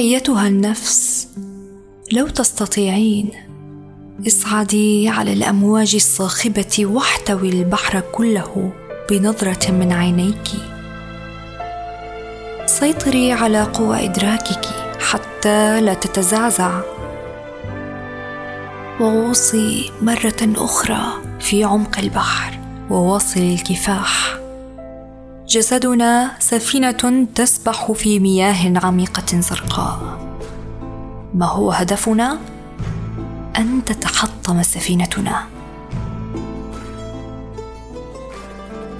أيتها النفس لو تستطيعين اصعدي على الأمواج الصاخبة واحتوي البحر كله بنظرة من عينيك. سيطري على قوى إدراكك حتى لا تتزعزع. وغوصي مرة أخرى في عمق البحر وواصلي الكفاح. جسدنا سفينة تسبح في مياه عميقة زرقاء. ما هو هدفنا؟ أن تتحطم سفينتنا.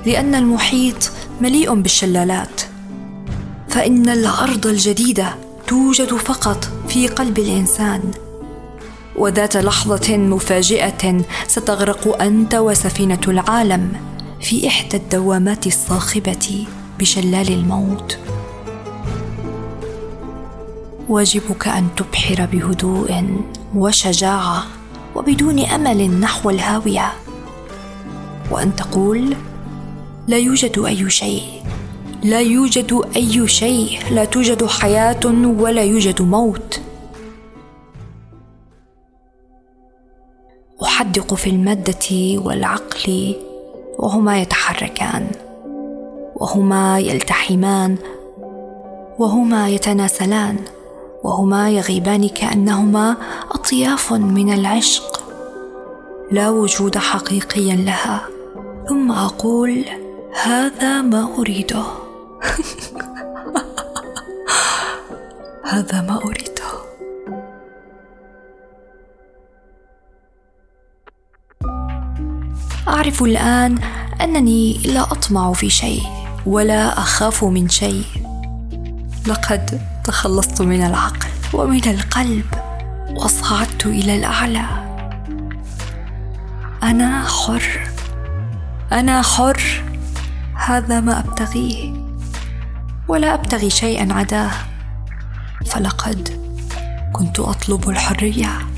لأن المحيط مليء بالشلالات. فإن الأرض الجديدة توجد فقط في قلب الإنسان. وذات لحظة مفاجئة ستغرق أنت وسفينة العالم. في إحدى الدوامات الصاخبة بشلال الموت. واجبك أن تبحر بهدوء وشجاعة وبدون أمل نحو الهاوية. وأن تقول لا يوجد أي شيء لا يوجد أي شيء لا توجد حياة ولا يوجد موت. أحدق في المادة والعقل وهما يتحركان وهما يلتحمان وهما يتناسلان وهما يغيبان كأنهما أطياف من العشق. لا وجود حقيقي لها ثم أقول هذا ما أريده. هذا ما أريده. أعرف الآن أنني لا أطمع في شيء ولا أخاف من شيء. لقد تخلصت من العقل ومن القلب وصعدت إلى الأعلى. أنا حر. أنا حر. هذا ما أبتغيه. ولا أبتغي شيئا عداه. فلقد كنت أطلب الحرية.